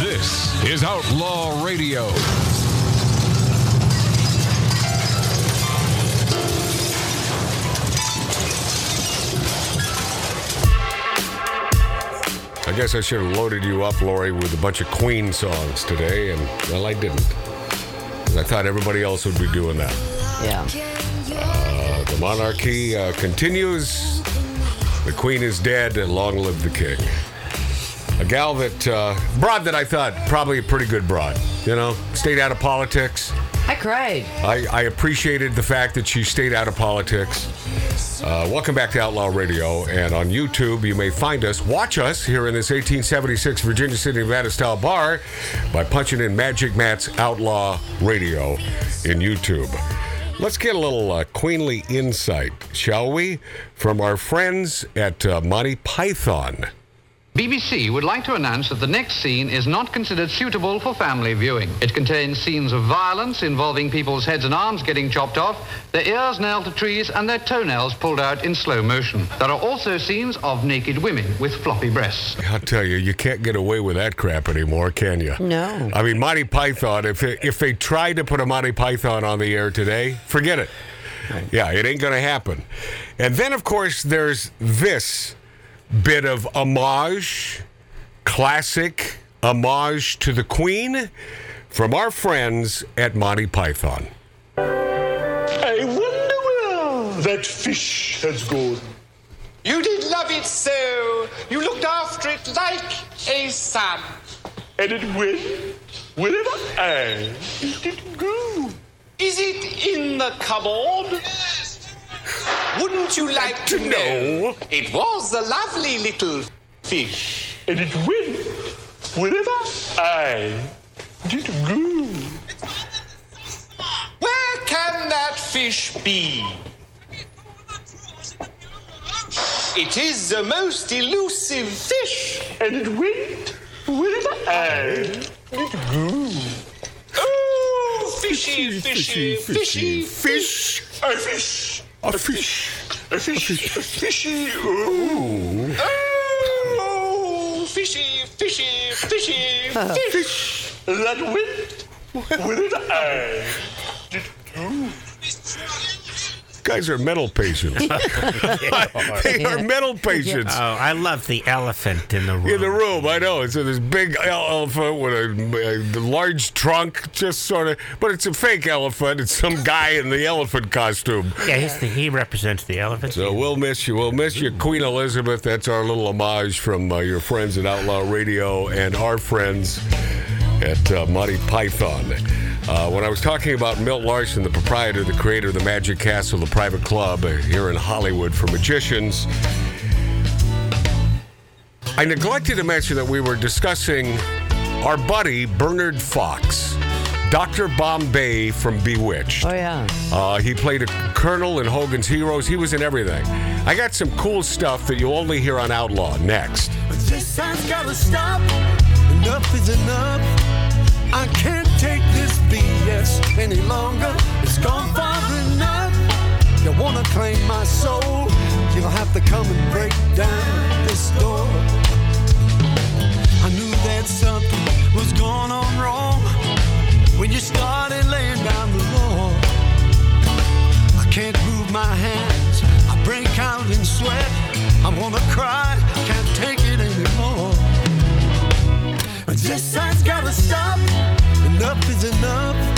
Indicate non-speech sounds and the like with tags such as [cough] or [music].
This is Outlaw Radio. I guess I should have loaded you up, Lori, with a bunch of Queen songs today, and well, I didn't. I thought everybody else would be doing that. Yeah. Uh, the monarchy uh, continues. The queen is dead, and long live the king. A gal that, uh, broad that I thought probably a pretty good broad. You know, stayed out of politics. I cried. I, I appreciated the fact that she stayed out of politics. Uh, welcome back to Outlaw Radio. And on YouTube, you may find us, watch us here in this 1876 Virginia City, Nevada style bar by punching in Magic Matt's Outlaw Radio in YouTube. Let's get a little uh, queenly insight, shall we, from our friends at uh, Monty Python. BBC would like to announce that the next scene is not considered suitable for family viewing. It contains scenes of violence involving people's heads and arms getting chopped off, their ears nailed to trees, and their toenails pulled out in slow motion. There are also scenes of naked women with floppy breasts. I'll tell you, you can't get away with that crap anymore, can you? No. I mean, Monty Python, if, it, if they tried to put a Monty Python on the air today, forget it. Yeah, it ain't going to happen. And then, of course, there's this bit of homage, classic homage to the Queen from our friends at Monty Python. I wonder where that fish has gone. You did love it so. You looked after it like a son. And it went wherever I did go. Is it in the cupboard? Wouldn't you like to know? It was a lovely little fish. And it went wherever I did go. Where can that fish be? It is the most elusive fish. And it went wherever I did go. Oh, fishy, fishy, fishy, fish. I Fish. A fish. A fish. A fish. A fishy. Ooh. Oh, fishy, fishy, fishy, fish. That went wherever I did go. Guys are mental patients. [laughs] [laughs] they are mental patients. Oh, I love the elephant in the room. in the room. I know. It's this big elephant with a, a large trunk, just sort of, but it's a fake elephant. It's some guy in the elephant costume. Yeah, he's the, he represents the elephant. So we'll miss you. We'll miss you, Queen Elizabeth. That's our little homage from uh, your friends at Outlaw Radio and our friends at uh, Monty Python. Uh, when I was talking about Milt Larsen, the proprietor, the creator of the Magic Castle, the private club uh, here in Hollywood for magicians, I neglected to mention that we were discussing our buddy Bernard Fox, Dr. Bombay from Bewitched. Oh, yeah. Uh, he played a colonel in Hogan's Heroes. He was in everything. I got some cool stuff that you'll only hear on Outlaw next. Gone far enough. You wanna claim my soul? You'll have to come and break down this door. I knew that something was going on wrong when you started laying down the law. I can't move my hands. I break out in sweat. I wanna cry. Can't take it anymore. This has gotta stop. Enough is enough.